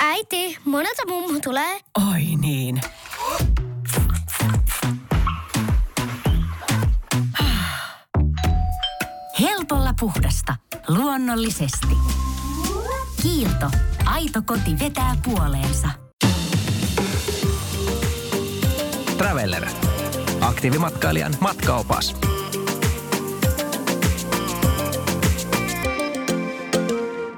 Äiti, monelta mummu tulee? Oi niin. Helpolla puhdasta. Luonnollisesti. Kiilto. Aito koti vetää puoleensa. Traveller. Aktiivimatkailijan matkaopas.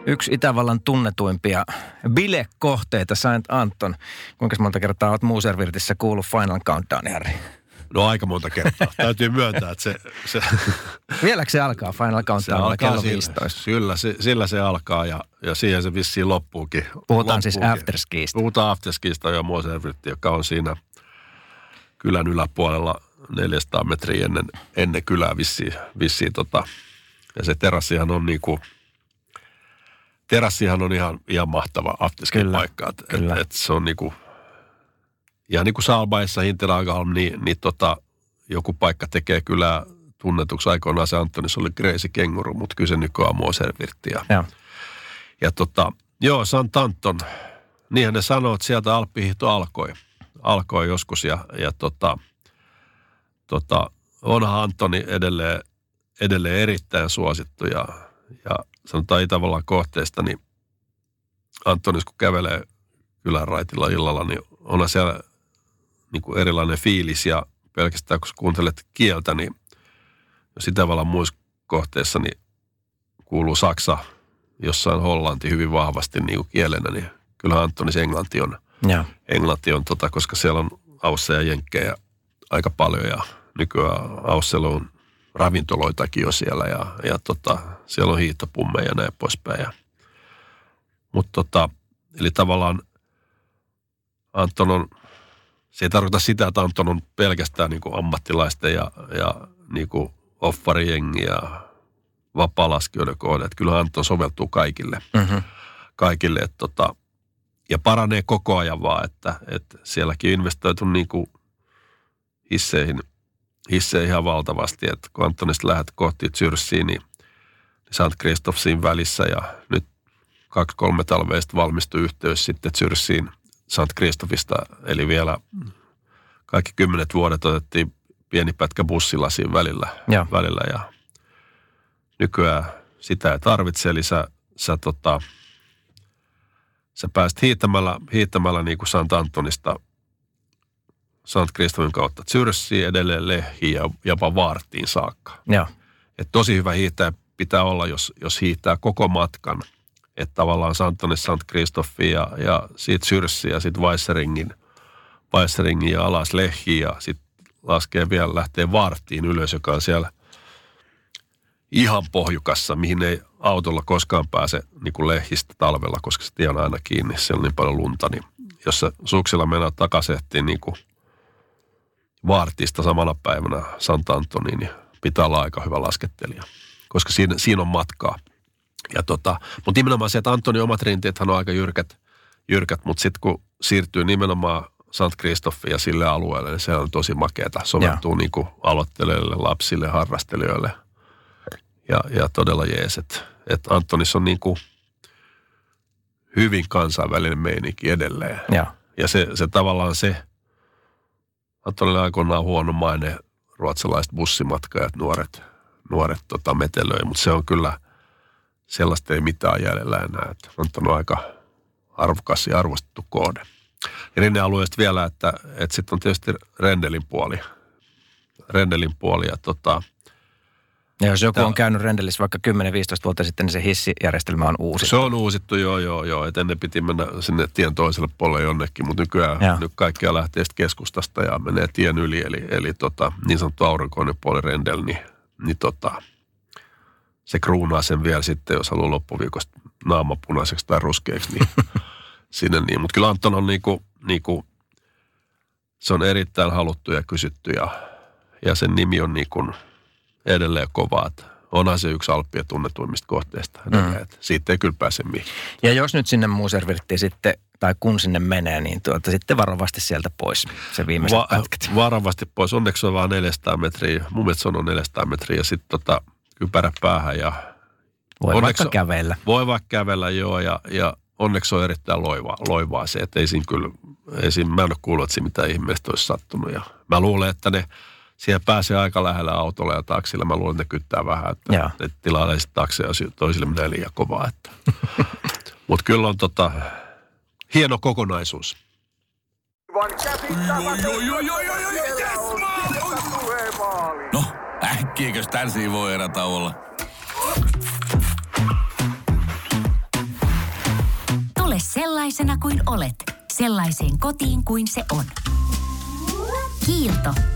Yksi Itävallan tunnetuimpia bilekohteita, Saint Anton. Kuinka monta kertaa olet Muuservirtissä kuullut Final Countdown, Harry? No aika monta kertaa. Täytyy myöntää, että se... se Vieläkö se alkaa Final Countdown vai kello 15? Kyllä, se, sillä se alkaa ja, ja siihen se vissiin loppuukin. Puhutaan siis loppuukin. afterskiista. Puhutaan afterskiista ja Muuservirtti, joka on siinä kylän yläpuolella 400 metriä ennen, ennen kylää vissiin. vissiin tota. Ja se terassihan on niinku, terassihan on ihan, ihan mahtava Kyllä, paikka. Et, kyllä. Et, et se on niinku, ja niin kuin Saalbaissa, Hinterlagalm, niin, niin tota, joku paikka tekee kyllä tunnetuksi aikoinaan se Antoni, se oli Crazy Kenguru, mutta kyllä se nykyään on Moservirtti. Ja, Joo. ja tota, joo, Sant Anton, niinhän ne sanoo, että sieltä alppihihto alkoi. Alkoi joskus ja, ja tota, tota, onhan Antoni edelleen, edelleen erittäin suosittu ja, ja sanotaan Itävallan kohteesta, niin Antonis kun kävelee kylän raitilla illalla, niin onhan siellä niin kuin erilainen fiilis ja pelkästään kun kuuntelet kieltä, niin jos Itävallan muissa kohteissa niin kuuluu Saksa, jossain Hollanti hyvin vahvasti niin kuin kielenä, niin kyllä Antonis englanti on, Joo. englanti on tota, koska siellä on ausseja ja jenkkejä aika paljon ja nykyään Aussella on ravintoloitakin jo siellä ja, ja tota, siellä on hiihtopummeja ja näin poispäin. Ja, mutta tota, eli tavallaan Anton on, se ei tarkoita sitä, että Anton on pelkästään niin ammattilaisten ja, ja niin offarijengi ja vapaalaskijoiden kohde. Että kyllä Anton soveltuu kaikille. Mm-hmm. kaikille että tota, ja paranee koko ajan vaan, että, että sielläkin on investoitu niin kuin hisseihin, hisseihin ihan valtavasti. Että kun Antonista lähdet kohti Zyrsiin, niin St. Kristoff siinä välissä ja nyt kaksi-kolme talveista valmistui yhteys sitten Zyrsiin St. Kristoffista, eli vielä kaikki kymmenet vuodet otettiin pieni pätkä bussilla siinä välillä, Joo. välillä ja nykyään sitä ei tarvitse, eli sä, sä, tota, sä pääst hiihtämällä, hiihtämällä niin kuin Sant Antonista Sant Kristoffin kautta Zyrsiin edelleen Lehiin ja jopa Vaartiin saakka. Joo. Et tosi hyvä hiihtäjä pitää olla, jos, jos hiihtää koko matkan. Että tavallaan Santonis Sant Kristoffi ja, ja siitä Syrssiin ja sitten Weisseringin, Weisseringin ja alas Lehiin ja sitten laskee vielä, lähtee Vartiin ylös, joka on siellä ihan pohjukassa, mihin ei autolla koskaan pääse niin kuin Lehistä talvella, koska se tie on aina kiinni, siellä on niin paljon lunta, niin jos sä suksilla mennään takasehtiin niin kuin Vaartista samana päivänä Sant Antoniin, niin pitää olla aika hyvä laskettelija, koska siinä, siinä on matkaa. Ja tota, mutta nimenomaan se, että Antoni omat rinteethän on aika jyrkät, jyrkät mutta sitten kun siirtyy nimenomaan Sant Kristoffi ja sille alueelle, niin se on tosi makeata. Soveltuu niin kuin aloittelijoille, lapsille, harrastelijoille ja, ja todella jees. Että et Antonis on niin kuin hyvin kansainvälinen meininki edelleen. Joo. Ja se, se tavallaan se, Antonille aikoinaan huono maine ruotsalaiset bussimatkajat, nuoret, nuoret tota, metelöi, mutta se on kyllä, sellaista ei mitään jäljellä enää. Että on aika arvokas ja arvostettu kohde. Ja rinnealueesta vielä, että, että sitten on tietysti Rendelin puoli. Rendelin puoli ja tota, Ja jos joku on käynyt Rendelissä vaikka 10-15 vuotta sitten, niin se hissijärjestelmä on uusi. Se on uusittu, joo, joo, joo. Et ennen piti mennä sinne tien toiselle puolelle jonnekin, mutta nykyään Joo. nyt kaikkia lähtee keskustasta ja menee tien yli. Eli, eli tota, niin sanottu aurinkoinen puoli rendel, niin, niin tota, se kruunaa sen vielä sitten, jos haluaa loppuviikosta naama punaiseksi tai ruskeaksi, niin sinne niin. Mutta kyllä Anton on niinku, niinku, se on erittäin haluttu ja kysytty ja, ja sen nimi on niinku edelleen kova. Että onhan se yksi Alppien tunnetuimmista kohteista. Mm. Siitä ei kyllä pääse mihin. Ja jos nyt sinne Muuservirttiin sitten, tai kun sinne menee, niin tuota, sitten varovasti sieltä pois se viimeiset Va- pätkät. varovasti pois. Onneksi se on vaan 400 metriä. Mun mielestä se on 400 metriä ja sitten tota, kypärä päähän ja Voi Onneksi- vaikka kävellä. Voi vaikka kävellä joo ja, ja onneksi on erittäin loivaa, loivaa se, että ei siinä kyllä, ei siinä, mä en ole kuullut, että siinä mitään ihmeestä olisi sattunut. Ja mä luulen, että ne siihen pääsee aika lähellä autolla ja taksilla. Mä luulen, että ne kyttää vähän, että Joo. ne tilailee sitten takseja, jos toisille menee liian kovaa. Että. Mutta kyllä on tota, hieno kokonaisuus. No, äkkiäkös tän voi erä olla? Tule sellaisena kuin olet, sellaiseen kotiin kuin se on. Kiilto.